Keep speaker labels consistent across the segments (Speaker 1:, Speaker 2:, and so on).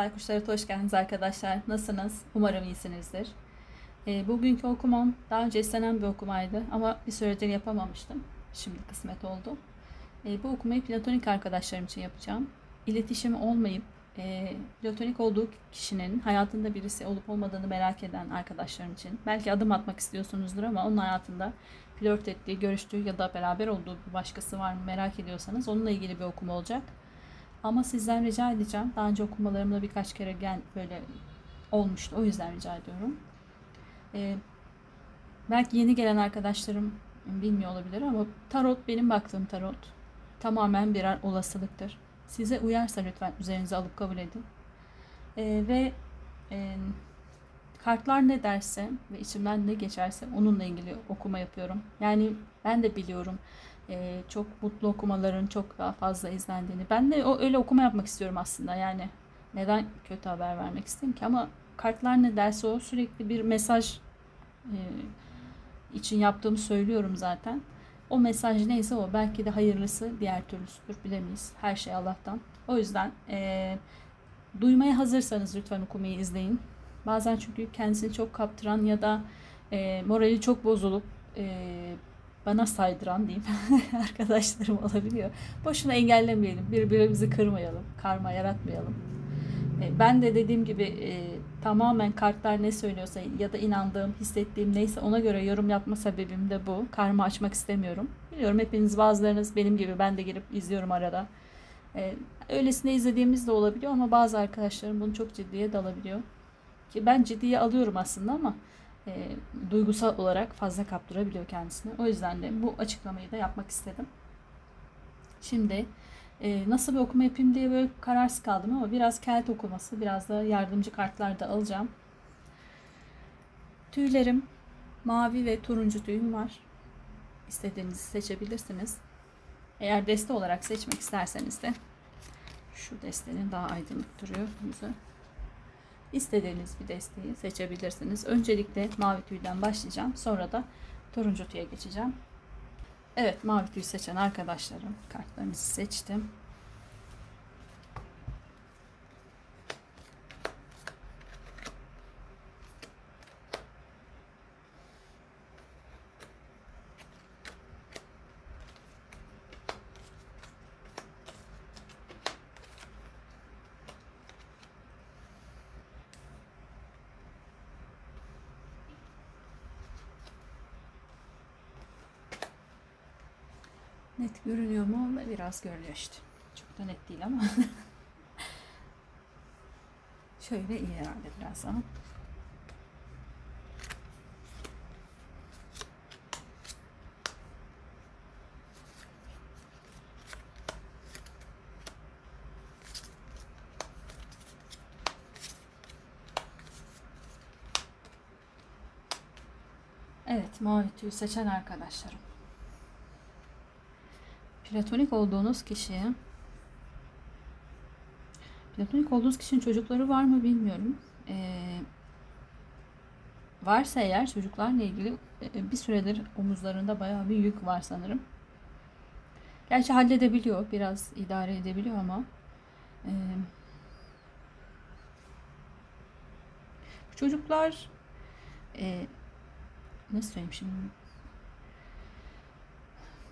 Speaker 1: Baykuşlara hoş geldiniz arkadaşlar. Nasılsınız? Umarım iyisinizdir. E, bugünkü okumam daha önce istenen bir okumaydı ama bir süredir yapamamıştım. Şimdi kısmet oldu. E, bu okumayı platonik arkadaşlarım için yapacağım. İletişim olmayıp e, platonik olduğu kişinin hayatında birisi olup olmadığını merak eden arkadaşlarım için. Belki adım atmak istiyorsunuzdur ama onun hayatında flört ettiği, görüştüğü ya da beraber olduğu bir başkası var mı merak ediyorsanız onunla ilgili bir okuma olacak. Ama sizden rica edeceğim. Daha önce okumalarımda birkaç kere gel böyle olmuştu. O yüzden rica ediyorum. Ee, belki yeni gelen arkadaşlarım bilmiyor olabilir ama tarot benim baktığım tarot. Tamamen birer olasılıktır. Size uyarsa lütfen üzerinize alıp kabul edin. Ee, ve e, kartlar ne derse ve içimden ne geçerse onunla ilgili okuma yapıyorum. Yani ben de biliyorum e, çok mutlu okumaların çok daha fazla izlendiğini. Ben de o öyle okuma yapmak istiyorum aslında. Yani neden kötü haber vermek isteyeyim ki? Ama kartlar ne derse o sürekli bir mesaj e, için yaptığımı söylüyorum zaten. O mesaj neyse o. Belki de hayırlısı diğer türlüsüdür. Bilemeyiz. Her şey Allah'tan. O yüzden e, duymaya hazırsanız lütfen okumayı izleyin. Bazen çünkü kendisini çok kaptıran ya da e, morali çok bozulup e, bana saydıran diyeyim arkadaşlarım olabiliyor. Boşuna engellemeyelim. Birbirimizi kırmayalım. Karma yaratmayalım. E, ben de dediğim gibi e, tamamen kartlar ne söylüyorsa ya da inandığım, hissettiğim neyse ona göre yorum yapma sebebim de bu. Karma açmak istemiyorum. Biliyorum hepiniz bazılarınız benim gibi ben de girip izliyorum arada. E, öylesine izlediğimiz de olabiliyor ama bazı arkadaşlarım bunu çok ciddiye dalabiliyor. Ki ben ciddiye alıyorum aslında ama e, duygusal olarak fazla kaptırabiliyor kendisini. O yüzden de bu açıklamayı da yapmak istedim. Şimdi e, nasıl bir okuma yapayım diye böyle kararsız kaldım ama biraz kelt okuması, biraz da yardımcı kartlar da alacağım. Tüylerim mavi ve turuncu tüyüm var. İstediğinizi seçebilirsiniz. Eğer deste olarak seçmek isterseniz de şu destenin daha aydınlık duruyor yüzü. İstediğiniz bir desteği seçebilirsiniz. Öncelikle mavi tüyden başlayacağım. Sonra da turuncu tüye geçeceğim. Evet mavi tüy seçen arkadaşlarım kartlarınızı seçtim. Net görünüyor mu? Biraz görünüyor işte. Çok da net değil ama. Şöyle iyi herhalde biraz daha. Evet, mavi tüy seçen arkadaşlarım platonik olduğunuz kişi platonik olduğunuz kişinin çocukları var mı bilmiyorum. Ee, varsa eğer çocuklarla ilgili e, bir süredir omuzlarında bayağı bir yük var sanırım. Gerçi halledebiliyor, biraz idare edebiliyor ama e, çocuklar e, nasıl söyleyeyim şimdi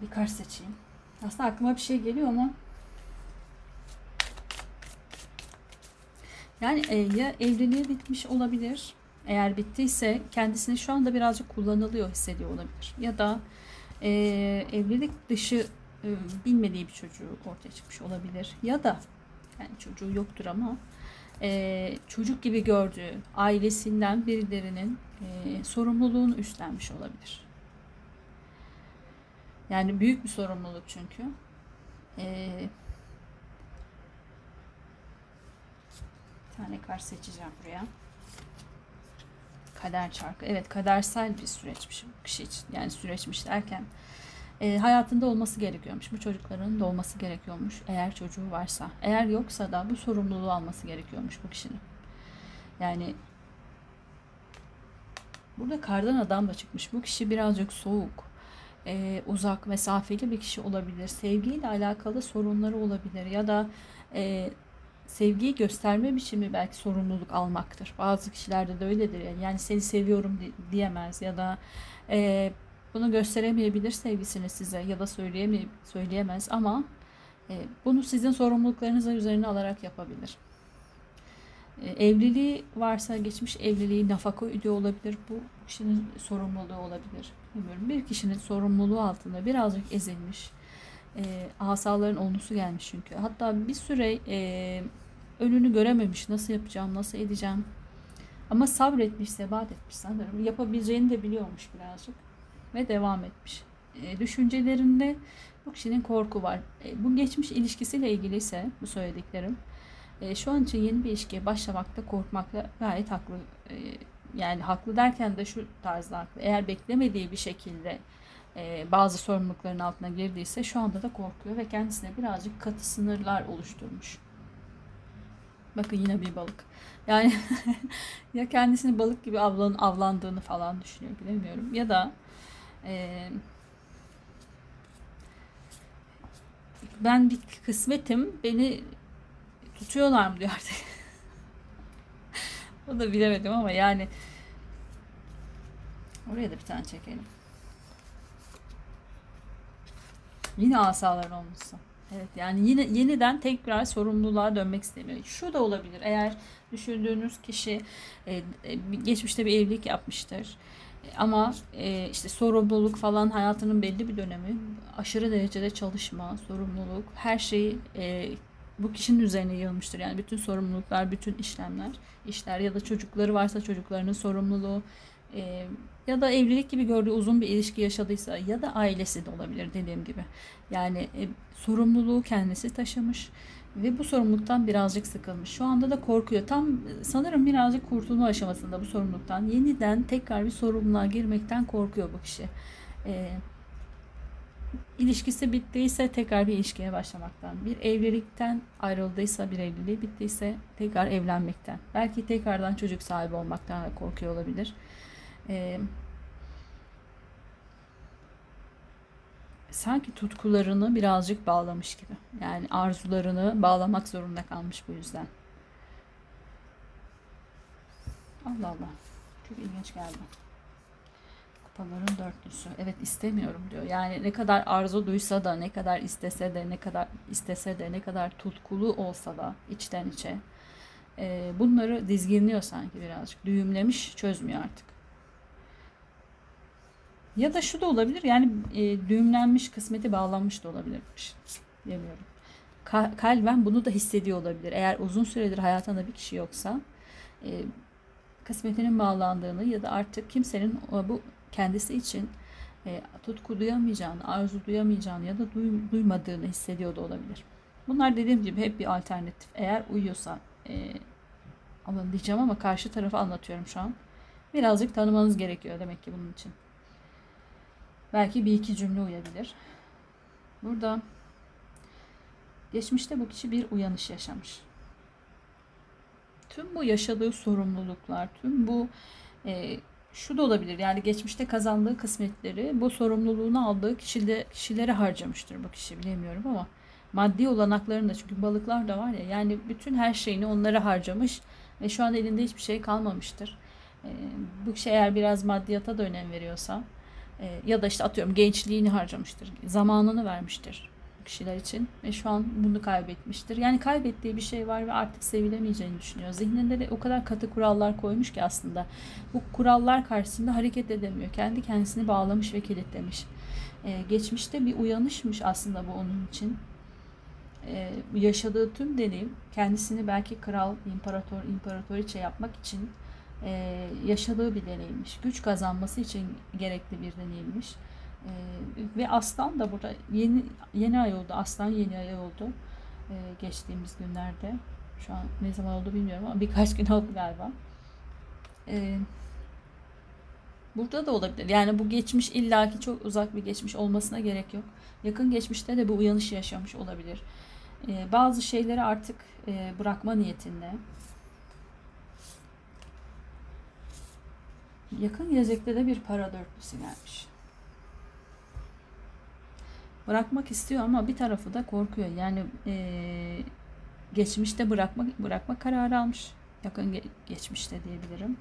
Speaker 1: bir kart seçeyim. Aslında aklıma bir şey geliyor ama yani e, ya evliliği bitmiş olabilir. Eğer bittiyse kendisini şu anda birazcık kullanılıyor hissediyor olabilir. Ya da e, evlilik dışı e, bilmediği bir çocuğu ortaya çıkmış olabilir. Ya da yani çocuğu yoktur ama e, çocuk gibi gördüğü ailesinden birilerinin e, sorumluluğunu üstlenmiş olabilir. Yani büyük bir sorumluluk çünkü. Ee, tane kart seçeceğim buraya. Kader çarkı. Evet kadersel bir süreçmiş bu kişi için. Yani süreçmiş derken e, hayatında olması gerekiyormuş. Bu çocukların da olması gerekiyormuş. Eğer çocuğu varsa. Eğer yoksa da bu sorumluluğu alması gerekiyormuş bu kişinin. Yani burada kardan adam da çıkmış. Bu kişi birazcık soğuk e, uzak, mesafeli bir kişi olabilir. Sevgiyle alakalı sorunları olabilir ya da e, sevgiyi gösterme biçimi belki sorumluluk almaktır. Bazı kişilerde de öyledir. Yani, yani seni seviyorum diyemez ya da e, bunu gösteremeyebilir sevgisini size ya da söyleyeme, söyleyemez ama e, bunu sizin sorumluluklarınızı üzerine alarak yapabilir. E, evliliği varsa geçmiş evliliği nafaka ödüyor olabilir. Bu kişinin sorumluluğu olabilir. Bilmiyorum. Bir kişinin sorumluluğu altında birazcık ezilmiş. E, asaların olnusu gelmiş çünkü. Hatta bir süre e, önünü görememiş. Nasıl yapacağım, nasıl edeceğim. Ama sabretmiş, sebat etmiş sanırım. Yapabileceğini de biliyormuş birazcık. Ve devam etmiş. E, düşüncelerinde bu kişinin korku var. E, bu geçmiş ilişkisiyle ilgili ise bu söylediklerim. E, şu an için yeni bir ilişkiye başlamakta korkmakla gayet haklı. E, yani haklı derken de şu tarzda haklı. Eğer beklemediği bir şekilde e, bazı sorumlulukların altına girdiyse şu anda da korkuyor ve kendisine birazcık katı sınırlar oluşturmuş. Bakın yine bir balık. Yani ya kendisini balık gibi avlan, avlandığını falan düşünüyor bilemiyorum. Ya da e, ben bir kısmetim beni tutuyorlar mı diyor artık. O da bilemedim ama yani oraya da bir tane çekelim. Yine asalar olmuşsa. Evet yani yine yeniden tekrar sorumluluğa dönmek istemiyor. Şu da olabilir. Eğer düşündüğünüz kişi e, e, geçmişte bir evlilik yapmıştır. E, ama e, işte sorumluluk falan hayatının belli bir dönemi aşırı derecede çalışma, sorumluluk, her şeyi e, bu kişinin üzerine yığılmıştır. Yani bütün sorumluluklar, bütün işlemler, işler ya da çocukları varsa çocuklarının sorumluluğu e, ya da evlilik gibi gördüğü uzun bir ilişki yaşadıysa ya da ailesi de olabilir dediğim gibi. Yani e, sorumluluğu kendisi taşımış ve bu sorumluluktan birazcık sıkılmış. Şu anda da korkuyor. Tam sanırım birazcık kurtulma aşamasında bu sorumluluktan. Yeniden tekrar bir sorumluluğa girmekten korkuyor bu kişi. Ee, ilişkisi bittiyse tekrar bir ilişkiye başlamaktan. Bir evlilikten ayrıldıysa bir evliliği bittiyse tekrar evlenmekten. Belki tekrardan çocuk sahibi olmaktan da korkuyor olabilir. Ee, sanki tutkularını birazcık bağlamış gibi. Yani arzularını bağlamak zorunda kalmış bu yüzden. Allah Allah. Çok ilginç geldi. Kupaların dörtlüsü. Evet istemiyorum diyor. Yani ne kadar arzu duysa da, ne kadar istese de, ne kadar istese de, ne kadar tutkulu olsa da içten içe. E, bunları dizginliyor sanki birazcık. Düğümlemiş, çözmüyor artık. Ya da şu da olabilir yani e, düğümlenmiş kısmeti bağlanmış da olabilirmiş. Demiyorum. Ka- kalben bunu da hissediyor olabilir. Eğer uzun süredir hayatında bir kişi yoksa e, kısmetinin bağlandığını ya da artık kimsenin bu kendisi için e, tutku duyamayacağını, arzu duyamayacağını ya da duy, duymadığını hissediyor da olabilir. Bunlar dediğim gibi hep bir alternatif. Eğer uyuyorsa e, alın diyeceğim ama karşı tarafı anlatıyorum şu an. Birazcık tanımanız gerekiyor demek ki bunun için. Belki bir iki cümle uyabilir. Burada geçmişte bu kişi bir uyanış yaşamış. Tüm bu yaşadığı sorumluluklar, tüm bu e, şu da olabilir. Yani geçmişte kazandığı kısmetleri bu sorumluluğunu aldığı kişide, kişilere harcamıştır bu kişi bilemiyorum ama maddi olanaklarını da çünkü balıklar da var ya yani bütün her şeyini onlara harcamış ve şu an elinde hiçbir şey kalmamıştır. E, bu kişi eğer biraz maddiyata da önem veriyorsa e, ya da işte atıyorum gençliğini harcamıştır, zamanını vermiştir kişiler için ve şu an bunu kaybetmiştir. Yani kaybettiği bir şey var ve artık sevilemeyeceğini düşünüyor. Zihninde de o kadar katı kurallar koymuş ki aslında bu kurallar karşısında hareket edemiyor. Kendi kendisini bağlamış ve kilitlemiş. Ee, geçmişte bir uyanışmış aslında bu onun için. Ee, yaşadığı tüm deneyim kendisini belki kral, imparator, imparatoriçe yapmak için e, yaşadığı bir deneyimmiş. Güç kazanması için gerekli bir deneyimmiş. Ve aslan da burada yeni yeni ay oldu. Aslan yeni ay oldu. E, geçtiğimiz günlerde. Şu an ne zaman oldu bilmiyorum ama birkaç gün oldu galiba. E, burada da olabilir. Yani bu geçmiş illaki çok uzak bir geçmiş olmasına gerek yok. Yakın geçmişte de bu uyanış yaşamış olabilir. E, bazı şeyleri artık e, bırakma niyetinde Yakın gelecekte de bir para dörtlüsü gelmiş. Bırakmak istiyor ama bir tarafı da korkuyor. Yani ee, geçmişte bırakma bırakma kararı almış. Yakın ge- geçmişte diyebilirim.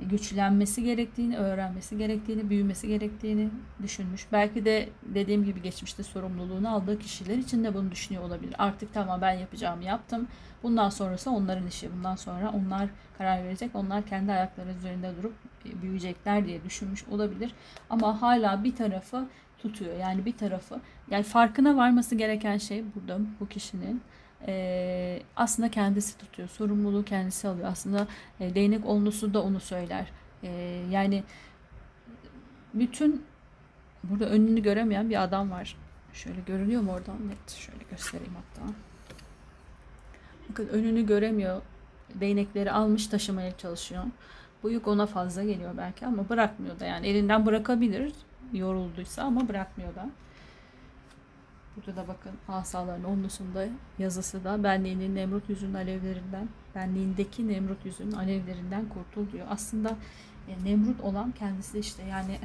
Speaker 1: Güçlenmesi gerektiğini, öğrenmesi gerektiğini, büyümesi gerektiğini düşünmüş. Belki de dediğim gibi geçmişte sorumluluğunu aldığı kişiler için de bunu düşünüyor olabilir. Artık tamam ben yapacağımı yaptım. Bundan sonrası onların işi. Bundan sonra onlar karar verecek. Onlar kendi ayakları üzerinde durup e, büyüyecekler diye düşünmüş olabilir. Ama hala bir tarafı tutuyor. Yani bir tarafı yani farkına varması gereken şey burada bu kişinin e, aslında kendisi tutuyor. Sorumluluğu kendisi alıyor. Aslında e, değnek olnusu da onu söyler. E, yani bütün burada önünü göremeyen bir adam var. Şöyle görünüyor mu oradan? Net. Şöyle göstereyim hatta. Bakın önünü göremiyor. Değnekleri almış taşımaya çalışıyor. Bu yük ona fazla geliyor belki ama bırakmıyor da yani elinden bırakabilir yorulduysa ama bırakmıyor da. Burada da bakın asaların onlusunda yazısı da benliğinin Nemrut yüzünün alevlerinden, benliğindeki Nemrut yüzünün alevlerinden kurtul diyor. Aslında e, Nemrut olan kendisi işte yani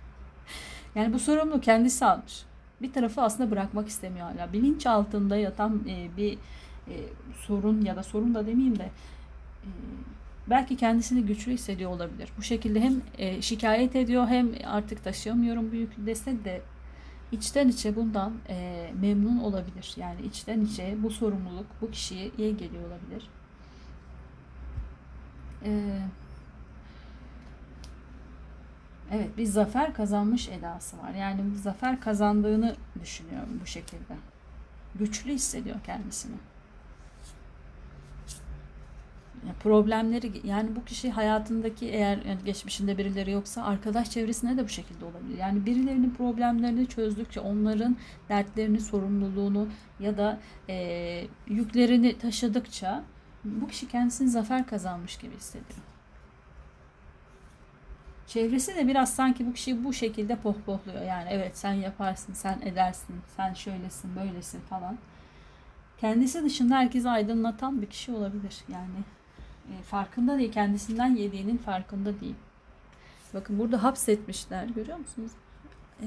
Speaker 1: yani bu sorumluluğu kendisi almış. Bir tarafı aslında bırakmak istemiyor hala. Bilinç altında yatan e, bir e, sorun ya da sorun da demeyeyim de e, belki kendisini güçlü hissediyor olabilir. Bu şekilde hem e, şikayet ediyor hem artık taşıyamıyorum büyük dese de içten içe bundan e, memnun olabilir. Yani içten içe bu sorumluluk bu kişiye iyi geliyor olabilir. E, evet bir zafer kazanmış edası var. Yani zafer kazandığını düşünüyorum bu şekilde. Güçlü hissediyor kendisini problemleri yani bu kişi hayatındaki eğer yani geçmişinde birileri yoksa arkadaş çevresine de bu şekilde olabilir. Yani birilerinin problemlerini çözdükçe onların dertlerini, sorumluluğunu ya da e, yüklerini taşıdıkça bu kişi kendisini zafer kazanmış gibi hissediyor. Çevresi de biraz sanki bu kişiyi bu şekilde pohpohluyor. Yani evet sen yaparsın, sen edersin, sen şöylesin, böylesin falan. Kendisi dışında herkesi aydınlatan bir kişi olabilir. Yani e, farkında değil. Kendisinden yediğinin farkında değil. Bakın burada hapsetmişler. Görüyor musunuz? E,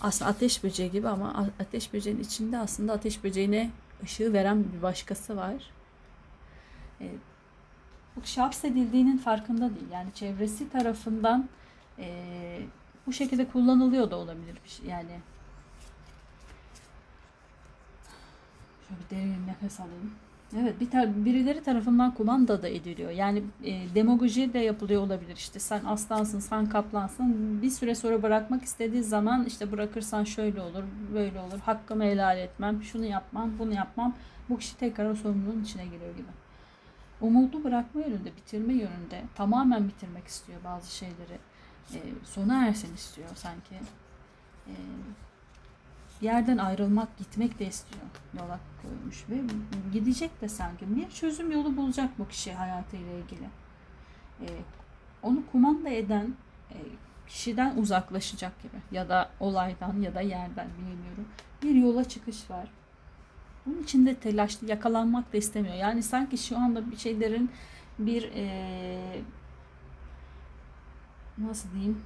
Speaker 1: aslında ateş böceği gibi ama ateş böceğinin içinde aslında ateş böceğine ışığı veren bir başkası var. E, bu kişi hapsedildiğinin farkında değil. Yani çevresi tarafından e, bu şekilde kullanılıyor da olabilir. şey. Yani Şöyle bir derin nefes alayım. Evet bir tar- birileri tarafından kumanda da ediliyor. Yani e, demagoji de yapılıyor olabilir. İşte sen aslansın, sen kaplansın. Bir süre sonra bırakmak istediği zaman işte bırakırsan şöyle olur, böyle olur. Hakkımı helal etmem, şunu yapmam, bunu yapmam. Bu kişi tekrar o sorumluluğun içine giriyor gibi. Umudu bırakma yönünde, bitirme yönünde tamamen bitirmek istiyor bazı şeyleri. E, sona ersin istiyor sanki. E, yerden ayrılmak, gitmek de istiyor. Yola koymuş ve gidecek de sanki. Bir çözüm yolu bulacak bu kişi hayatıyla ilgili. Ee, onu kumanda eden e, kişiden uzaklaşacak gibi ya da olaydan ya da yerden bilmiyorum. Bir yola çıkış var. Bunun içinde telaşlı yakalanmak da istemiyor. Yani sanki şu anda bir şeylerin bir e, nasıl diyeyim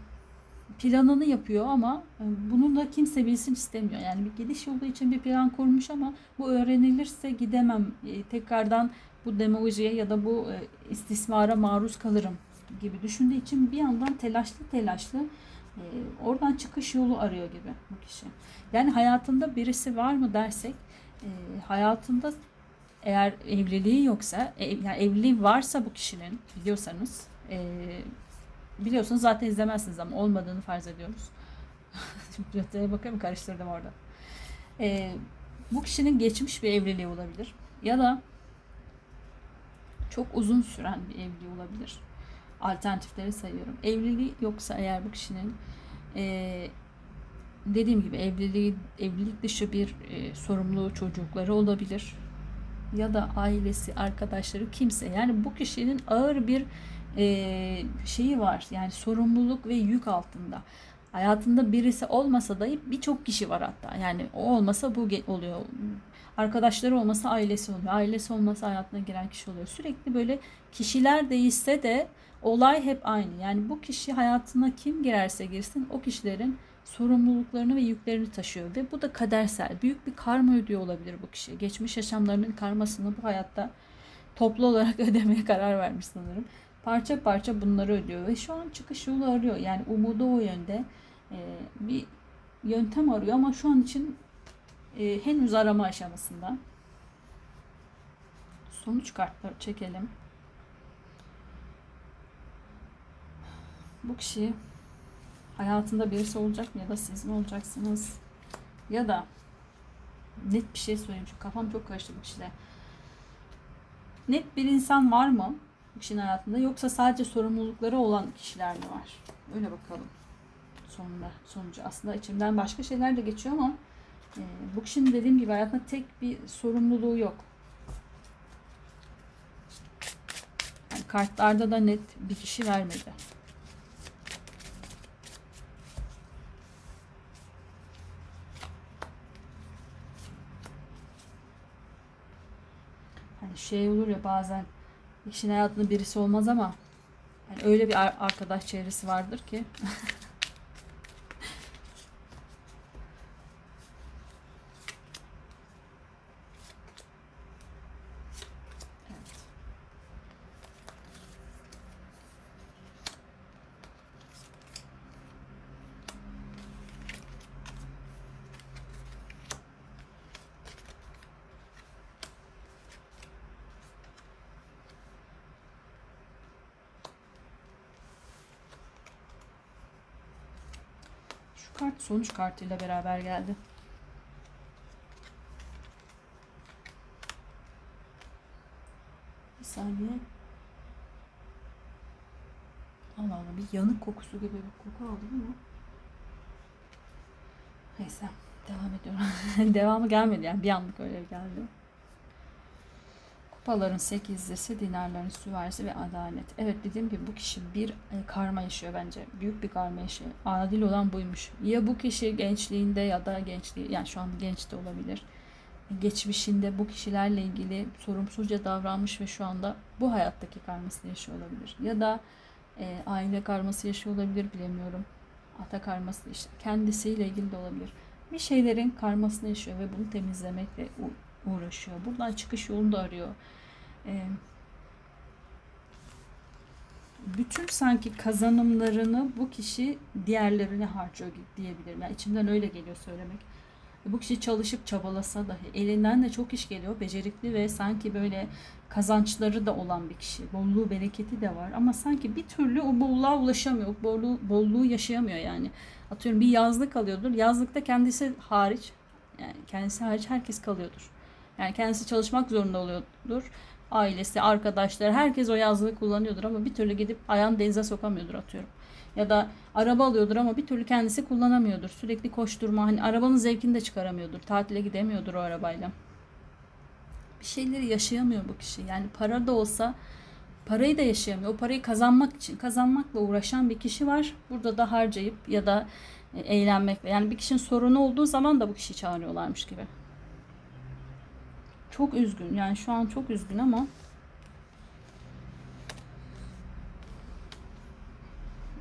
Speaker 1: planını yapıyor ama e, bunu da kimse bilsin istemiyor. Yani bir gidiş yolu için bir plan kurmuş ama bu öğrenilirse gidemem. E, tekrardan bu demagojiye ya da bu e, istismara maruz kalırım gibi düşündüğü için bir yandan telaşlı telaşlı oradan çıkış yolu arıyor gibi bu kişi. Yani hayatında birisi var mı dersek hayatında eğer evliliği yoksa yani evliliği varsa bu kişinin biliyorsanız biliyorsunuz zaten izlemezsiniz ama olmadığını farz ediyoruz. Şimdi bakayım karıştırdım orada. Ee, bu kişinin geçmiş bir evliliği olabilir. Ya da çok uzun süren bir evliliği olabilir. Alternatifleri sayıyorum. Evliliği yoksa eğer bu kişinin e, dediğim gibi evliliği evlilik dışı bir e, sorumlu çocukları olabilir. Ya da ailesi, arkadaşları kimse. Yani bu kişinin ağır bir e, şeyi var. Yani sorumluluk ve yük altında. Hayatında birisi olmasa da birçok kişi var hatta. Yani o olmasa bu oluyor. Arkadaşları olmasa ailesi oluyor. Ailesi olmasa hayatına giren kişi oluyor. Sürekli böyle kişiler değişse de olay hep aynı. Yani bu kişi hayatına kim girerse girsin o kişilerin sorumluluklarını ve yüklerini taşıyor ve bu da kadersel. Büyük bir karma ödüyor olabilir bu kişi. Geçmiş yaşamlarının karmasını bu hayatta toplu olarak ödemeye karar vermiş sanırım. Parça parça bunları ödüyor ve şu an çıkış yolu arıyor. Yani umudu o yönde e, bir yöntem arıyor ama şu an için e, henüz arama aşamasında. Sonuç kartları çekelim. Bu kişi hayatında birisi olacak mı ya da siz mi olacaksınız? Ya da net bir şey söyleyeyim çünkü kafam çok karıştı bu kişide. Net bir insan var mı kişinin hayatında yoksa sadece sorumlulukları olan kişiler mi var? Öyle bakalım sonunda sonucu. Aslında içimden başka şeyler de geçiyor ama e, bu kişinin dediğim gibi hayatında tek bir sorumluluğu yok. Yani kartlarda da net bir kişi vermedi. Hani şey olur ya bazen kişinin hayatında birisi olmaz ama yani öyle bir ar- arkadaş çevresi vardır ki Evet. Şu kart sonuç kartıyla beraber geldi. Bir saniye. Allah Allah bir yanık kokusu gibi bir koku aldım ama. Neyse devam ediyorum. Devamı gelmedi yani bir anlık öyle geldi. Kupaların sekizlisi, dinarların süvarisi ve adalet. Evet dediğim gibi bu kişi bir e, karma yaşıyor bence. Büyük bir karma yaşıyor. Adil olan buymuş. Ya bu kişi gençliğinde ya da gençliği yani şu an genç de olabilir. Geçmişinde bu kişilerle ilgili sorumsuzca davranmış ve şu anda bu hayattaki karmasını yaşıyor olabilir. Ya da e, aile karması yaşıyor olabilir bilemiyorum. Ata karması işte kendisiyle ilgili de olabilir. Bir şeylerin karmasını yaşıyor ve bunu temizlemekle uğraşıyor. Buradan çıkış yolunu da arıyor. E, bütün sanki kazanımlarını bu kişi diğerlerine harcıyor diyebilirim. Yani içimden öyle geliyor söylemek. Bu kişi çalışıp çabalasa dahi elinden de çok iş geliyor. Becerikli ve sanki böyle kazançları da olan bir kişi. Bolluğu, bereketi de var ama sanki bir türlü o bolluğa ulaşamıyor. O bolluğu, bolluğu yaşayamıyor yani. Atıyorum bir yazlık alıyordur. Yazlıkta kendisi hariç yani kendisi hariç herkes kalıyordur. Yani kendisi çalışmak zorunda oluyordur. Ailesi, arkadaşları herkes o yazlığı kullanıyordur ama bir türlü gidip ayağını denize sokamıyordur atıyorum. Ya da araba alıyordur ama bir türlü kendisi kullanamıyordur. Sürekli koşturma, hani arabanın zevkini de çıkaramıyordur. Tatile gidemiyordur o arabayla. Bir şeyleri yaşayamıyor bu kişi. Yani para da olsa parayı da yaşayamıyor. O parayı kazanmak için, kazanmakla uğraşan bir kişi var. Burada da harcayıp ya da e, eğlenmekle. Yani bir kişinin sorunu olduğu zaman da bu kişiyi çağırıyorlarmış gibi. Çok üzgün. Yani şu an çok üzgün ama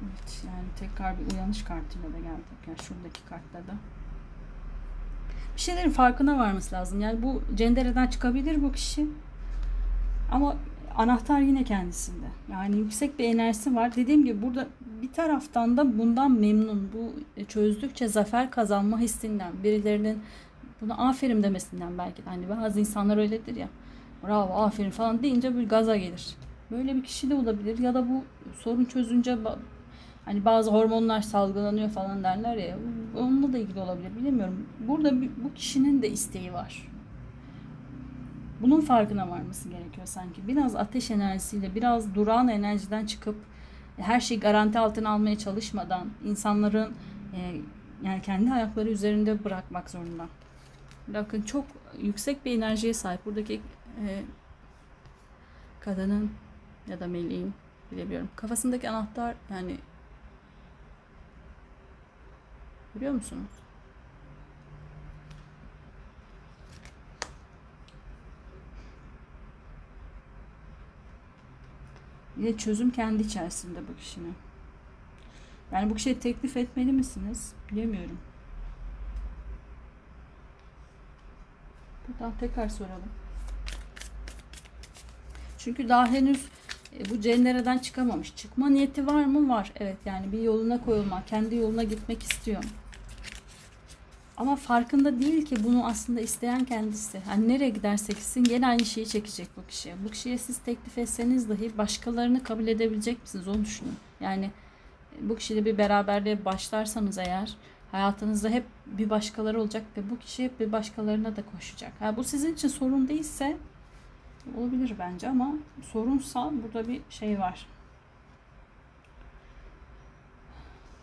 Speaker 1: Evet yani tekrar bir uyanış kartıyla da geldik. Yani şuradaki kartta da. Bir şeylerin farkına varması lazım. Yani bu cendereden çıkabilir bu kişi. Ama anahtar yine kendisinde. Yani yüksek bir enerjisi var. Dediğim gibi burada bir taraftan da bundan memnun. Bu çözdükçe zafer kazanma hissinden, birilerinin buna aferin demesinden belki de. Hani bazı insanlar öyledir ya. Bravo, aferin falan deyince bir gaza gelir. Böyle bir kişi de olabilir ya da bu sorun çözünce hani bazı hormonlar salgılanıyor falan derler ya. Onunla da ilgili olabilir bilemiyorum. Burada bir- bu kişinin de isteği var. Bunun farkına varması gerekiyor sanki. Biraz ateş enerjisiyle, biraz durağan enerjiden çıkıp her şeyi garanti altına almaya çalışmadan insanların e, yani kendi ayakları üzerinde bırakmak zorunda. Bakın çok yüksek bir enerjiye sahip. Buradaki e, kadının ya da meleğin bilemiyorum. Kafasındaki anahtar yani görüyor musunuz? Yine çözüm kendi içerisinde bu kişinin. Yani bu kişiye teklif etmeli misiniz? Bilemiyorum. Buradan tekrar soralım. Çünkü daha henüz e, bu cendereden çıkamamış. Çıkma niyeti var mı? Var. Evet yani bir yoluna koyulmak, kendi yoluna gitmek istiyor. Ama farkında değil ki bunu aslında isteyen kendisi. Hani nereye giderse gitsin gene aynı şeyi çekecek bu kişiye. Bu kişiye siz teklif etseniz dahi başkalarını kabul edebilecek misiniz? Onu düşünün. Yani bu kişiyle bir beraberliğe başlarsanız eğer hayatınızda hep bir başkaları olacak ve bu kişi hep bir başkalarına da koşacak. Ha, bu sizin için sorun değilse olabilir bence ama sorunsa burada bir şey var.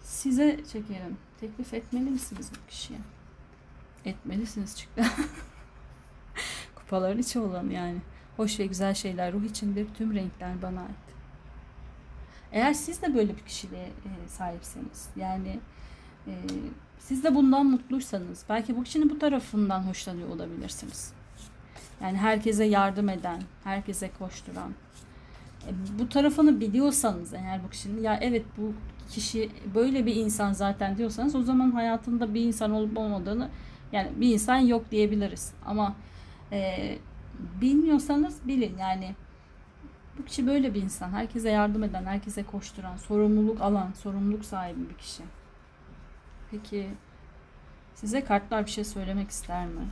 Speaker 1: Size çekelim. Teklif etmeli misiniz bu kişiye? Etmelisiniz çıktı. Kupaların içi olan yani. Hoş ve güzel şeyler, ruh içindir, tüm renkler bana ait. Eğer siz de böyle bir kişiliğe e, sahipseniz, yani e, siz de bundan mutluysanız, belki bu kişinin bu tarafından hoşlanıyor olabilirsiniz. Yani herkese yardım eden, herkese koşturan. E, bu tarafını biliyorsanız eğer bu kişinin ya evet bu kişi böyle bir insan zaten diyorsanız o zaman hayatında bir insan olup olmadığını yani bir insan yok diyebiliriz. Ama e, bilmiyorsanız bilin yani bu kişi böyle bir insan. Herkese yardım eden, herkese koşturan, sorumluluk alan, sorumluluk sahibi bir kişi. Peki size kartlar bir şey söylemek ister mi?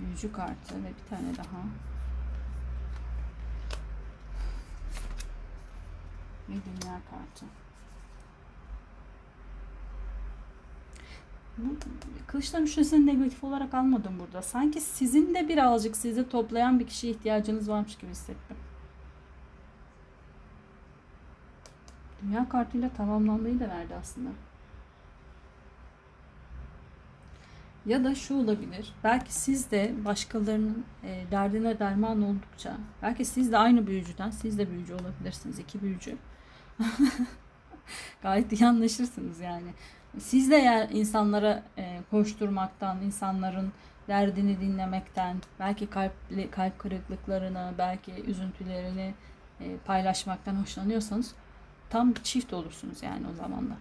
Speaker 1: Büyücü kartı ve bir tane daha. Ve dünya kartı. Bu kılıçların üçlüsünü negatif olarak almadım burada. Sanki sizin de birazcık sizi toplayan bir kişiye ihtiyacınız varmış gibi hissettim. Dünya kartıyla tamamlanmayı da verdi aslında. Ya da şu olabilir. Belki siz de başkalarının e, derdine derman oldukça, belki siz de aynı büyücüden, siz de büyücü olabilirsiniz. iki büyücü. Gayet iyi anlaşırsınız yani. Siz de eğer insanlara e, koşturmaktan, insanların derdini dinlemekten, belki kalpli, kalp kırıklıklarını, belki üzüntülerini e, paylaşmaktan hoşlanıyorsanız tam çift olursunuz yani o zaman da.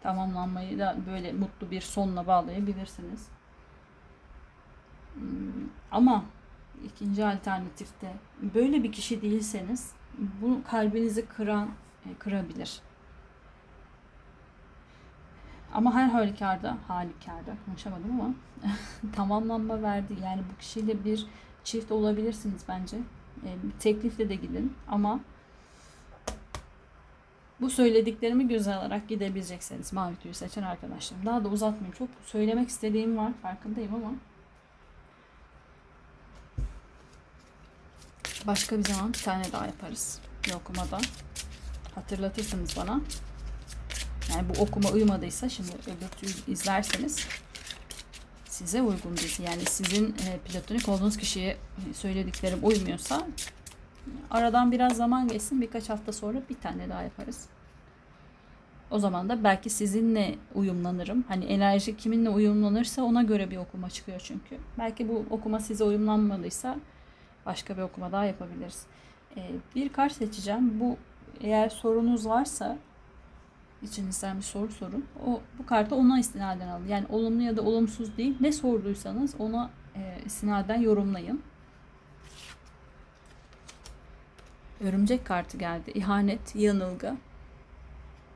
Speaker 1: Tamamlanmayı da böyle mutlu bir sonla bağlayabilirsiniz. Hmm, ama ikinci alternatifte böyle bir kişi değilseniz bu kalbinizi kıran e, kırabilir. Ama her halükarda, halükarda konuşamadım ama tamamlanma verdi. Yani bu kişiyle bir çift olabilirsiniz bence. E, teklifle de gidin ama bu söylediklerimi göze alarak gidebilecekseniz mavi tüyü seçen arkadaşlarım. Daha da uzatmayayım. Çok söylemek istediğim var. Farkındayım ama başka bir zaman bir tane daha yaparız. Bir okumada. Hatırlatırsınız bana. Yani bu okuma uymadıysa şimdi öbür izlerseniz size uygun dizi. Yani sizin e, platonik olduğunuz kişiye söylediklerim uymuyorsa aradan biraz zaman geçsin birkaç hafta sonra bir tane daha yaparız. O zaman da belki sizinle uyumlanırım. Hani enerji kiminle uyumlanırsa ona göre bir okuma çıkıyor çünkü. Belki bu okuma size uyumlanmadıysa başka bir okuma daha yapabiliriz. Ee, bir kart seçeceğim. Bu eğer sorunuz varsa içinizden bir soru sorun. O bu kartı ona istinaden alın. Yani olumlu ya da olumsuz değil. Ne sorduysanız ona e, istinaden yorumlayın. Örümcek kartı geldi. İhanet, yanılgı.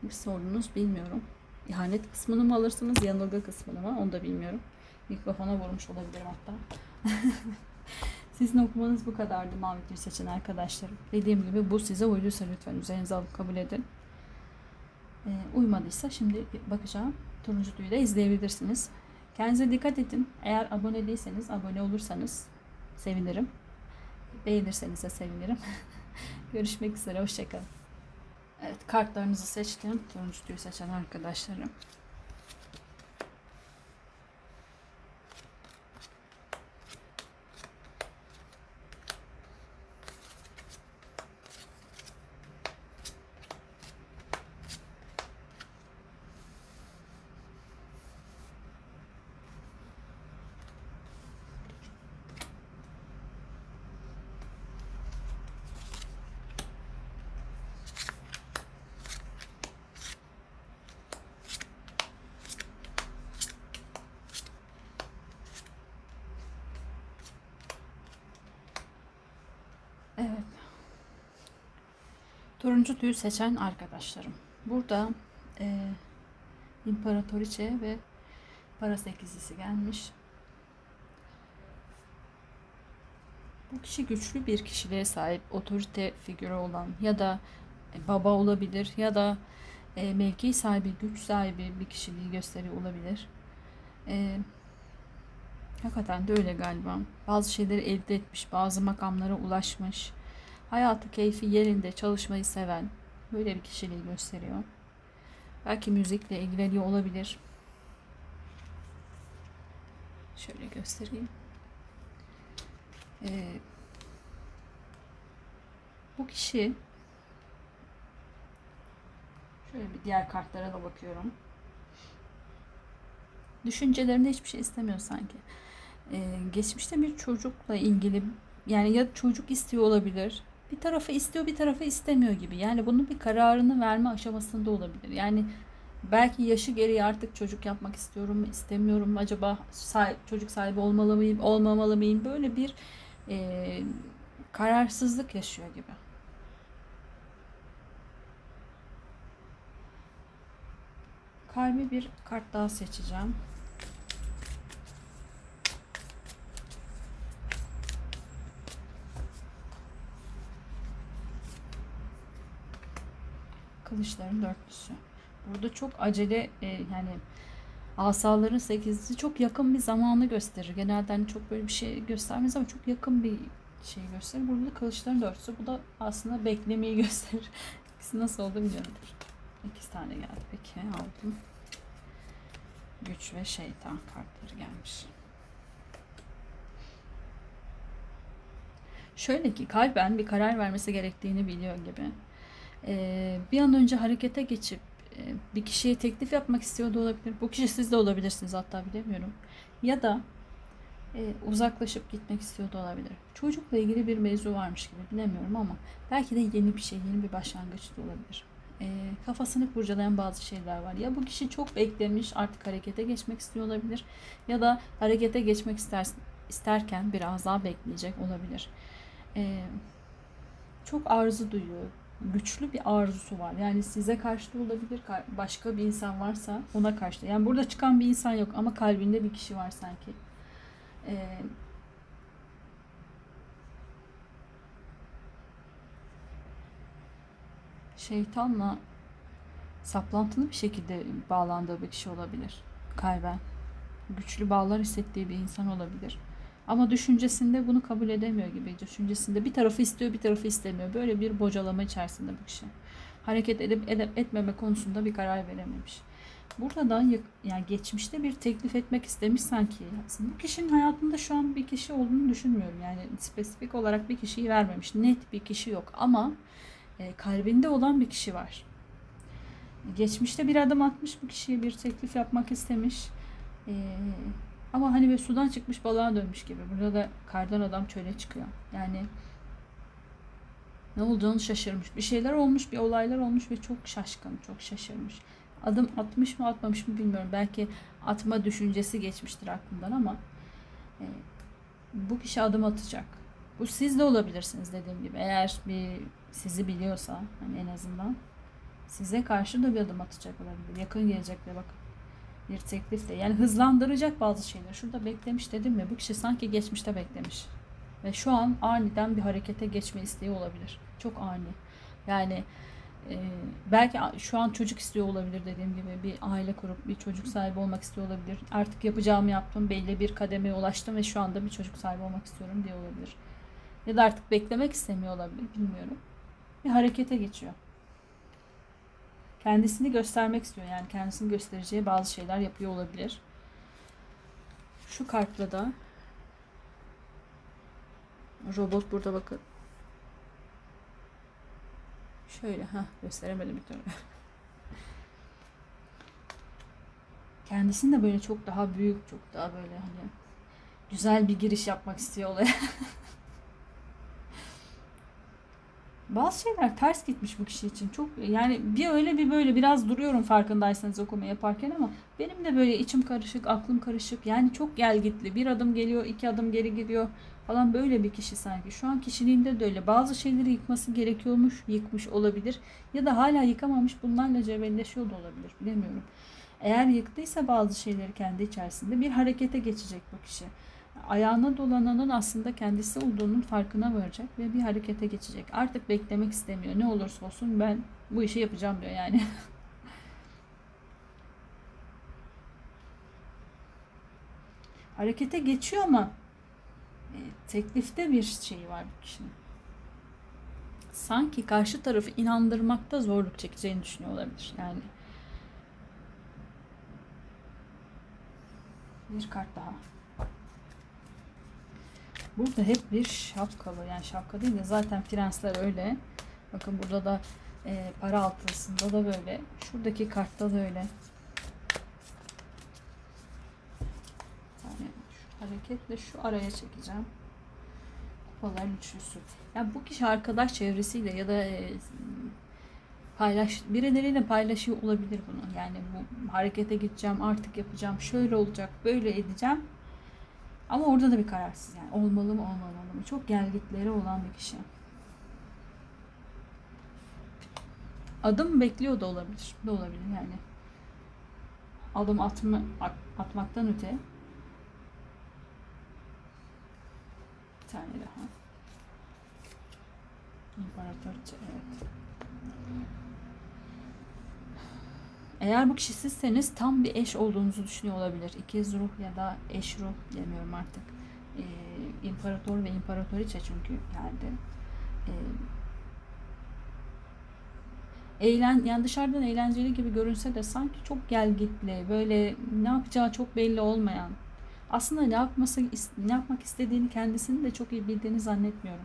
Speaker 1: Bir sorunuz bilmiyorum. İhanet kısmını mı alırsınız, yanılgı kısmını mı? Onu da bilmiyorum. Mikrofona vurmuş olabilirim hatta. Sizin okumanız bu kadardı mavi tüy seçen arkadaşlarım. Dediğim gibi bu size uyduysa lütfen üzerinize alıp kabul edin. E, uymadıysa şimdi bakacağım. Turuncu tüyü de izleyebilirsiniz. Kendinize dikkat edin. Eğer abone değilseniz abone olursanız sevinirim. Beğenirseniz de sevinirim. Görüşmek üzere. Hoşçakalın. Evet kartlarınızı seçtim. Turuncu tüyü seçen arkadaşlarım. Turuncu tüyü seçen arkadaşlarım. Burada e, İmparatoriçe ve para sekizlisi gelmiş. Bu kişi güçlü bir kişiliğe sahip, otorite figürü olan ya da e, baba olabilir ya da e, mevki sahibi, güç sahibi bir kişiliği gösteriyor olabilir. E, hakikaten de öyle galiba. Bazı şeyleri elde etmiş, bazı makamlara ulaşmış. Hayatı, keyfi yerinde, çalışmayı seven böyle bir kişiliği gösteriyor. Belki müzikle ilgileniyor olabilir. Şöyle göstereyim. Ee, bu kişi şöyle bir diğer kartlara da bakıyorum. Düşüncelerinde hiçbir şey istemiyor sanki. Ee, geçmişte bir çocukla ilgili yani ya çocuk istiyor olabilir. Bir tarafı istiyor bir tarafı istemiyor gibi. Yani bunun bir kararını verme aşamasında olabilir. Yani belki yaşı gereği artık çocuk yapmak istiyorum mu istemiyorum mu acaba sahip, çocuk sahibi olmalı mıyım olmamalı mıyım böyle bir e, kararsızlık yaşıyor gibi. Kalbi bir kart daha seçeceğim. Kılıçların dörtlüsü. Burada çok acele e, yani asaların sekizlisi çok yakın bir zamanı gösterir. Genelde hani çok böyle bir şey göstermez ama çok yakın bir şey gösterir. Burada da kılıçların dörtlüsü. Bu da aslında beklemeyi gösterir. İkisi nasıl oldu bilmiyorum. İki tane geldi. Peki aldım. Güç ve şeytan kartları gelmiş. Şöyle ki kalben bir karar vermesi gerektiğini biliyor gibi. Ee, bir an önce harekete geçip e, bir kişiye teklif yapmak istiyor da olabilir. Bu kişi siz de olabilirsiniz hatta bilemiyorum. Ya da e, uzaklaşıp gitmek istiyor da olabilir. Çocukla ilgili bir mevzu varmış gibi bilemiyorum ama belki de yeni bir şey, yeni bir başlangıç da olabilir. E, kafasını kurcalayan bazı şeyler var. Ya bu kişi çok beklemiş artık harekete geçmek istiyor olabilir ya da harekete geçmek ister, isterken biraz daha bekleyecek olabilir. E, çok arzu duyuyor güçlü bir arzusu var. Yani size karşı da olabilir, başka bir insan varsa ona karşı da. Yani burada çıkan bir insan yok ama kalbinde bir kişi var sanki. Ee, şeytanla saplantılı bir şekilde bağlandığı bir kişi olabilir kalben. Güçlü bağlar hissettiği bir insan olabilir. Ama düşüncesinde bunu kabul edemiyor gibi. Düşüncesinde bir tarafı istiyor bir tarafı istemiyor. Böyle bir bocalama içerisinde bu kişi. Hareket edip, edip etmeme konusunda bir karar verememiş. Buradan yani geçmişte bir teklif etmek istemiş sanki. Aslında bu kişinin hayatında şu an bir kişi olduğunu düşünmüyorum. Yani spesifik olarak bir kişiyi vermemiş. Net bir kişi yok ama e, kalbinde olan bir kişi var. Geçmişte bir adım atmış bu kişiye bir teklif yapmak istemiş. E, ama hani bir sudan çıkmış balığa dönmüş gibi. Burada da kardan adam çöle çıkıyor. Yani ne olduğunu şaşırmış. Bir şeyler olmuş, bir olaylar olmuş ve çok şaşkın, çok şaşırmış. Adım atmış mı atmamış mı bilmiyorum. Belki atma düşüncesi geçmiştir aklından ama e, bu kişi adım atacak. Bu siz de olabilirsiniz dediğim gibi. Eğer bir sizi biliyorsa hani en azından size karşı da bir adım atacak olabilir. Yakın gelecekte bakın bir teklifle yani hızlandıracak bazı şeyler. Şurada beklemiş dedim mi? Bu kişi sanki geçmişte beklemiş. Ve şu an aniden bir harekete geçme isteği olabilir. Çok ani. Yani e, belki şu an çocuk istiyor olabilir dediğim gibi. Bir aile kurup bir çocuk sahibi olmak istiyor olabilir. Artık yapacağımı yaptım. Belli bir kademeye ulaştım ve şu anda bir çocuk sahibi olmak istiyorum diye olabilir. Ya da artık beklemek istemiyor olabilir. Bilmiyorum. Bir harekete geçiyor kendisini göstermek istiyor. Yani kendisini göstereceği bazı şeyler yapıyor olabilir. Şu kartla da robot burada bakın. Şöyle ha gösteremedim bir türlü. Kendisini de böyle çok daha büyük, çok daha böyle hani güzel bir giriş yapmak istiyor olaya. bazı şeyler ters gitmiş bu kişi için. Çok yani bir öyle bir böyle biraz duruyorum farkındaysanız okuma yaparken ama benim de böyle içim karışık, aklım karışık. Yani çok gelgitli. Bir adım geliyor, iki adım geri gidiyor falan böyle bir kişi sanki. Şu an kişiliğinde de öyle. Bazı şeyleri yıkması gerekiyormuş, yıkmış olabilir. Ya da hala yıkamamış bunlarla cebelleşiyor da olabilir. Bilemiyorum. Eğer yıktıysa bazı şeyleri kendi içerisinde bir harekete geçecek bu kişi ayağına dolananın aslında kendisi olduğunun farkına varacak ve bir harekete geçecek. Artık beklemek istemiyor. Ne olursa olsun ben bu işi yapacağım diyor yani. harekete geçiyor ama e, teklifte bir şey var bu kişinin. Sanki karşı tarafı inandırmakta zorluk çekeceğini düşünüyor olabilir. Yani bir kart daha. Burada hep bir şapkalı yani şapka değil de zaten prensler öyle. Bakın burada da e, para altısında da böyle. Şuradaki kartta da öyle. Yani şu hareketle şu araya çekeceğim. Kupalar üçlüsü. Yani bu kişi arkadaş çevresiyle ya da e, paylaş birileriyle paylaşıyor olabilir bunu. Yani bu harekete gideceğim, artık yapacağım, şöyle olacak, böyle edeceğim ama orada da bir kararsız yani. Olmalı mı olmamalı mı? Çok gelgitleri olan bir kişi. Adım bekliyor da olabilir. Da olabilir yani. Adım atma, atmaktan öte. Bir tane daha. İmparatorça evet. Eğer bu kişi sizseniz tam bir eş olduğunuzu düşünüyor olabilir. İkiz ruh ya da eş ruh demiyorum artık. Ee, imparator ve imparatoriçe çünkü geldi. Ee, eğlen yani dışarıdan eğlenceli gibi görünse de sanki çok gelgitli, böyle ne yapacağı çok belli olmayan. Aslında ne yapması ne yapmak istediğini kendisini de çok iyi bildiğini zannetmiyorum.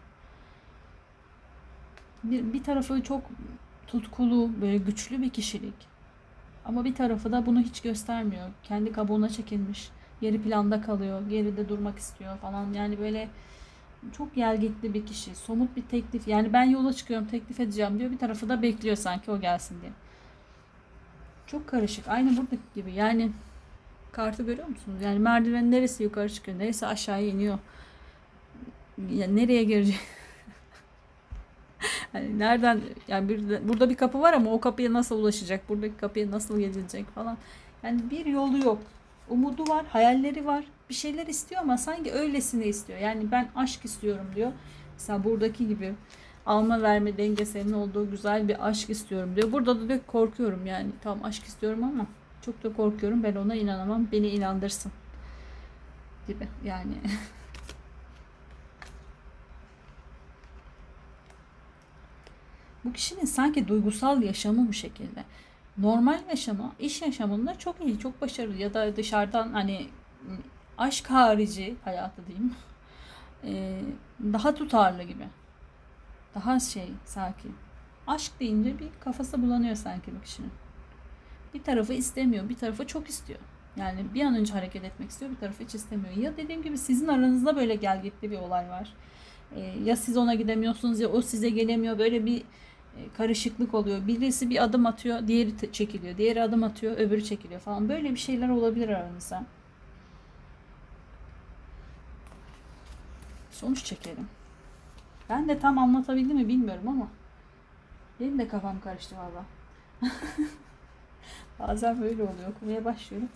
Speaker 1: Bir, bir tarafı çok tutkulu, böyle güçlü bir kişilik. Ama bir tarafı da bunu hiç göstermiyor. Kendi kabuğuna çekilmiş. Geri planda kalıyor. Geride durmak istiyor falan. Yani böyle çok gelgitli bir kişi. Somut bir teklif. Yani ben yola çıkıyorum teklif edeceğim diyor. Bir tarafı da bekliyor sanki o gelsin diye. Çok karışık. Aynı buradaki gibi. Yani kartı görüyor musunuz? Yani merdiven neresi yukarı çıkıyor, neresi aşağıya iniyor. Yani nereye girecek? Hani nereden yani bir, burada bir kapı var ama o kapıya nasıl ulaşacak? Buradaki kapıya nasıl gelecek falan. Yani bir yolu yok. Umudu var, hayalleri var. Bir şeyler istiyor ama sanki öylesine istiyor. Yani ben aşk istiyorum diyor. Mesela buradaki gibi alma verme dengesinin olduğu güzel bir aşk istiyorum diyor. Burada da diyor korkuyorum yani. Tamam aşk istiyorum ama çok da korkuyorum. Ben ona inanamam. Beni inandırsın gibi yani. Bu kişinin sanki duygusal yaşamı bu şekilde. Normal yaşamı, iş yaşamında çok iyi, çok başarılı ya da dışarıdan hani aşk harici hayatı diyeyim. Daha tutarlı gibi. Daha şey sakin. Aşk deyince bir kafası bulanıyor sanki bu kişinin. Bir tarafı istemiyor, bir tarafı çok istiyor. Yani bir an önce hareket etmek istiyor, bir tarafı hiç istemiyor. Ya dediğim gibi sizin aranızda böyle gelgitli bir olay var. Ee, ya siz ona gidemiyorsunuz ya o size gelemiyor. Böyle bir karışıklık oluyor. Birisi bir adım atıyor, diğeri çekiliyor. Diğeri adım atıyor, öbürü çekiliyor falan. Böyle bir şeyler olabilir aranızda. Sonuç çekelim. Ben de tam anlatabildim mi bilmiyorum ama benim de kafam karıştı valla. Bazen böyle oluyor. Okumaya başlıyorum.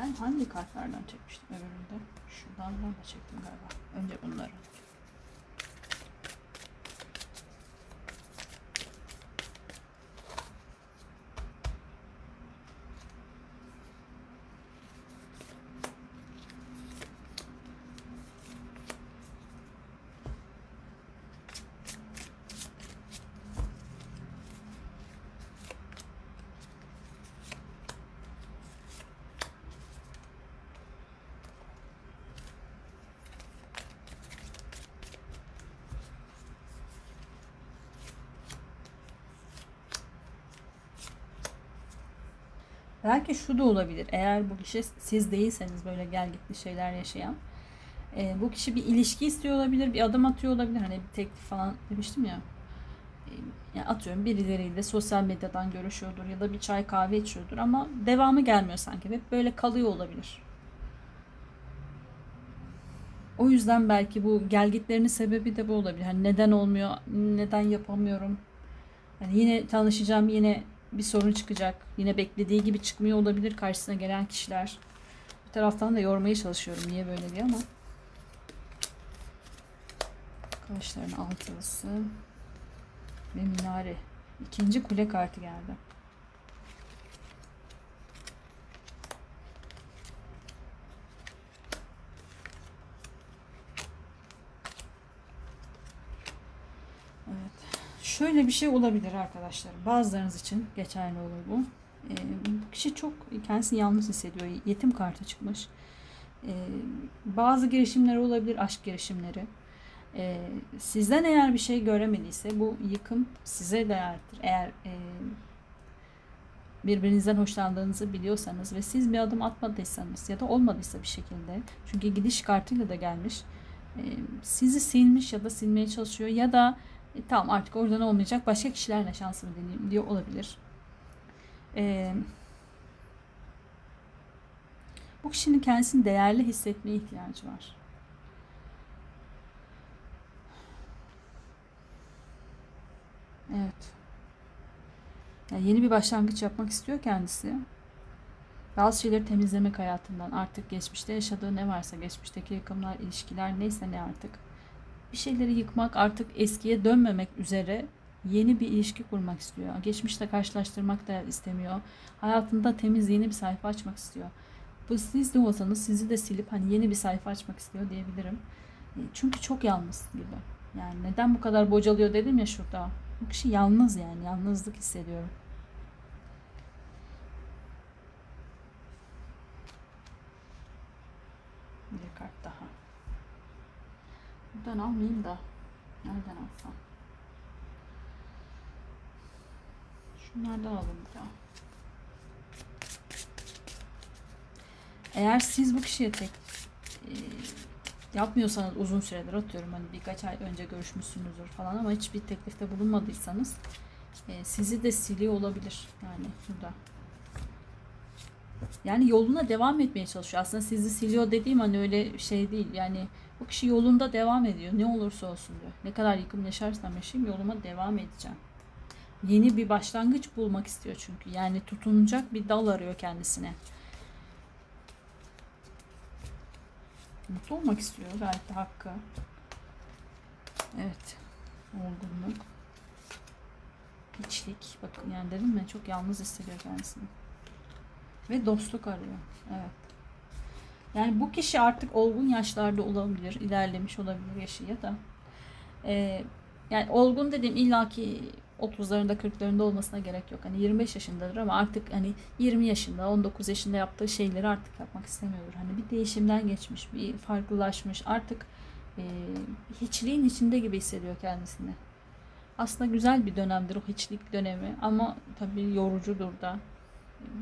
Speaker 1: Ben hangi kartlardan çekmiştim öbüründe? Şunlardan da çektim galiba. Önce bunları. Belki şu da olabilir. Eğer bu kişi siz değilseniz böyle gel gitli şeyler yaşayan. e, bu kişi bir ilişki istiyor olabilir, bir adım atıyor olabilir. Hani bir teklif falan demiştim ya. E, yani atıyorum birileriyle sosyal medyadan görüşüyordur ya da bir çay kahve içiyordur ama devamı gelmiyor sanki. Hep böyle kalıyor olabilir. O yüzden belki bu gelgitlerinin sebebi de bu olabilir. Hani neden olmuyor, neden yapamıyorum. Yani yine tanışacağım, yine bir sorun çıkacak. Yine beklediği gibi çıkmıyor olabilir karşısına gelen kişiler. Bir taraftan da yormaya çalışıyorum niye böyle diye ama. Kılıçların altılısı ve minare. İkinci kule kartı geldi. Evet. Şöyle bir şey olabilir arkadaşlar. Bazılarınız için geçerli olur bu. Ee, bu kişi çok kendisini yalnız hissediyor. Yetim kartı çıkmış. Ee, bazı girişimleri olabilir, aşk girişimleri. Ee, sizden eğer bir şey göremediyse bu yıkım size değerlidir. Eğer e, birbirinizden hoşlandığınızı biliyorsanız ve siz bir adım atmadıysanız ya da olmadıysa bir şekilde çünkü gidiş kartıyla da gelmiş e, sizi silmiş ya da silmeye çalışıyor ya da e, tamam artık oradan olmayacak başka kişilerle şansımı deneyeyim diyor olabilir. E, bu kişinin kendisini değerli hissetmeye ihtiyacı var. Evet. Yani yeni bir başlangıç yapmak istiyor kendisi. Bazı şeyleri temizlemek hayatından. Artık geçmişte yaşadığı ne varsa, geçmişteki yakınlar, ilişkiler neyse ne artık. Bir şeyleri yıkmak, artık eskiye dönmemek üzere yeni bir ilişki kurmak istiyor. Geçmişte karşılaştırmak da istemiyor. Hayatında temiz yeni bir sayfa açmak istiyor. Bu siz de olsanız sizi de silip hani yeni bir sayfa açmak istiyor diyebilirim. Çünkü çok yalnız gibi. Yani neden bu kadar bocalıyor dedim ya şurada. Bu kişi yalnız yani. Yalnızlık hissediyorum. Bir kart daha. Buradan almayayım da. Nereden alsam? Şunlardan alalım bir daha. Eğer siz bu kişiye tek e, yapmıyorsanız uzun süredir atıyorum hani birkaç ay önce görüşmüşsünüzdür falan ama hiçbir teklifte bulunmadıysanız e, sizi de siliyor olabilir yani burada. Yani yoluna devam etmeye çalışıyor. Aslında sizi siliyor dediğim hani öyle şey değil. Yani bu kişi yolunda devam ediyor. Ne olursa olsun diyor. Ne kadar yıkım yaşarsam yaşayayım yoluma devam edeceğim. Yeni bir başlangıç bulmak istiyor çünkü. Yani tutunacak bir dal arıyor kendisine. Mutlu olmak istiyor gayet de hakkı. Evet. Olgunluk. Hiçlik. Bakın yani dedim mi çok yalnız hissediyor kendisini. Ve dostluk arıyor. Evet. Yani bu kişi artık olgun yaşlarda olabilir. ilerlemiş olabilir yaşı ya da. Ee, yani olgun dediğim illaki 30'larında 40'larında olmasına gerek yok. Hani 25 yaşındadır ama artık hani 20 yaşında 19 yaşında yaptığı şeyleri artık yapmak istemiyordur. Hani bir değişimden geçmiş, bir farklılaşmış. Artık e, hiçliğin içinde gibi hissediyor kendisini. Aslında güzel bir dönemdir o hiçlik dönemi ama tabii yorucudur da.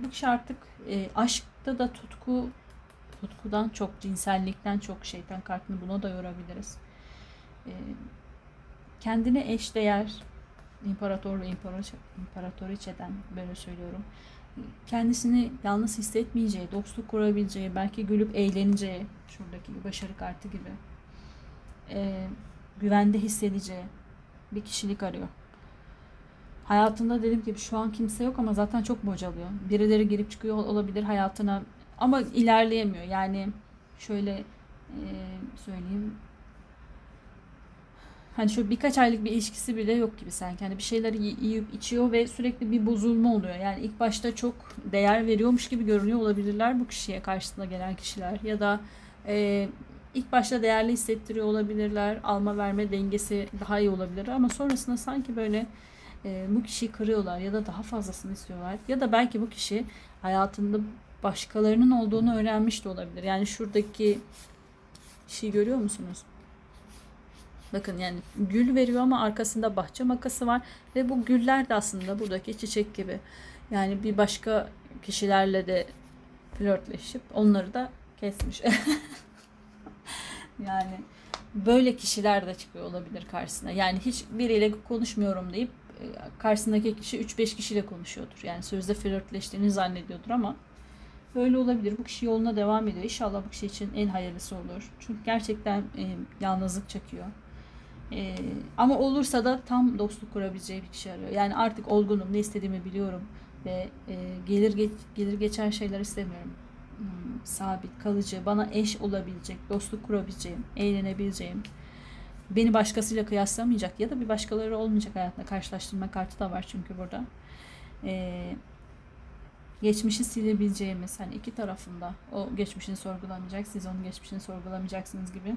Speaker 1: Bu kişi artık e, aşkta da tutku tutkudan çok, cinsellikten çok şeytan kartını buna da yorabiliriz. E, kendine eşdeğer imparator ve imparatoriçeden böyle söylüyorum. Kendisini yalnız hissetmeyeceği, dostluk kurabileceği, belki gülüp eğleneceği, şuradaki başarı kartı gibi e, güvende hissedeceği bir kişilik arıyor. Hayatında dediğim gibi şu an kimse yok ama zaten çok bocalıyor. Birileri girip çıkıyor olabilir hayatına ama ilerleyemiyor. Yani şöyle e, söyleyeyim Hani şöyle birkaç aylık bir ilişkisi bile yok gibi sanki. Hani bir şeyleri yiyip içiyor ve sürekli bir bozulma oluyor. Yani ilk başta çok değer veriyormuş gibi görünüyor olabilirler bu kişiye karşısına gelen kişiler. Ya da e, ilk başta değerli hissettiriyor olabilirler. Alma verme dengesi daha iyi olabilir. Ama sonrasında sanki böyle e, bu kişiyi kırıyorlar ya da daha fazlasını istiyorlar. Ya da belki bu kişi hayatında başkalarının olduğunu öğrenmiş de olabilir. Yani şuradaki şeyi görüyor musunuz? Bakın yani gül veriyor ama arkasında bahçe makası var ve bu güller de aslında buradaki çiçek gibi. Yani bir başka kişilerle de flörtleşip onları da kesmiş. yani böyle kişiler de çıkıyor olabilir karşısına. Yani hiç biriyle konuşmuyorum deyip e, karşısındaki kişi 3-5 kişiyle konuşuyordur. Yani sözde flörtleştiğini zannediyordur ama böyle olabilir. Bu kişi yoluna devam ediyor. İnşallah bu kişi için en hayırlısı olur. Çünkü gerçekten e, yalnızlık çekiyor. E, ama olursa da tam dostluk kurabileceği bir kişi arıyor. Yani artık olgunum, ne istediğimi biliyorum ve e, gelir geç, gelir geçen şeyler istemiyorum. Hmm, sabit, kalıcı, bana eş olabilecek, dostluk kurabileceğim, eğlenebileceğim, beni başkasıyla kıyaslamayacak ya da bir başkaları olmayacak hayatında karşılaştırma kartı da var çünkü burada. Ee, geçmişi silebileceğimiz hani iki tarafında o geçmişini sorgulamayacak siz onun geçmişini sorgulamayacaksınız gibi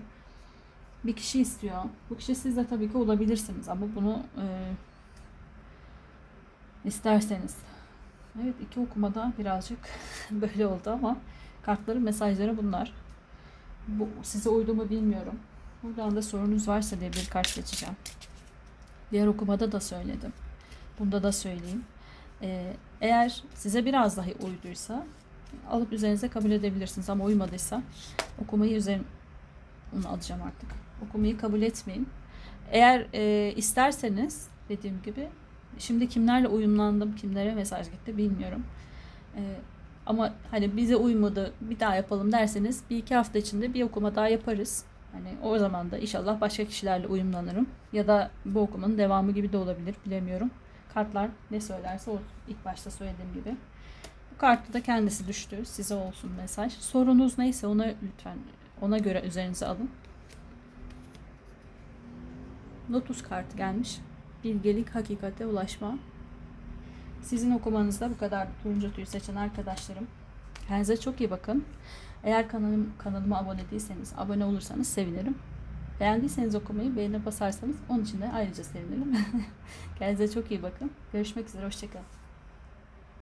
Speaker 1: bir kişi istiyor. Bu kişi siz de tabii ki olabilirsiniz ama bunu e, isterseniz. Evet iki okumada birazcık böyle oldu ama kartların mesajları bunlar. Bu size uydu mu bilmiyorum. Buradan da sorunuz varsa diye bir kart seçeceğim. Diğer okumada da söyledim. Bunda da söyleyeyim. Ee, eğer size biraz dahi uyduysa alıp üzerinize kabul edebilirsiniz ama uymadıysa okumayı üzerine onu alacağım artık. Okumayı kabul etmeyin. Eğer e, isterseniz dediğim gibi şimdi kimlerle uyumlandım, kimlere mesaj gitti bilmiyorum. E, ama hani bize uymadı bir daha yapalım derseniz bir iki hafta içinde bir okuma daha yaparız. Hani o zaman da inşallah başka kişilerle uyumlanırım. Ya da bu okumanın devamı gibi de olabilir bilemiyorum. Kartlar ne söylerse o ilk başta söylediğim gibi. Bu kartta da kendisi düştü. Size olsun mesaj. Sorunuz neyse ona lütfen ona göre üzerinize alın. Lotus kartı gelmiş. Bilgelik, hakikate ulaşma. Sizin okumanızda bu kadar turuncu tüyü seçen arkadaşlarım. Kendinize çok iyi bakın. Eğer kanalım, kanalıma abone değilseniz, abone olursanız sevinirim. Beğendiyseniz okumayı, beğene basarsanız onun için de ayrıca sevinirim. Kendinize çok iyi bakın. Görüşmek üzere, hoşçakalın.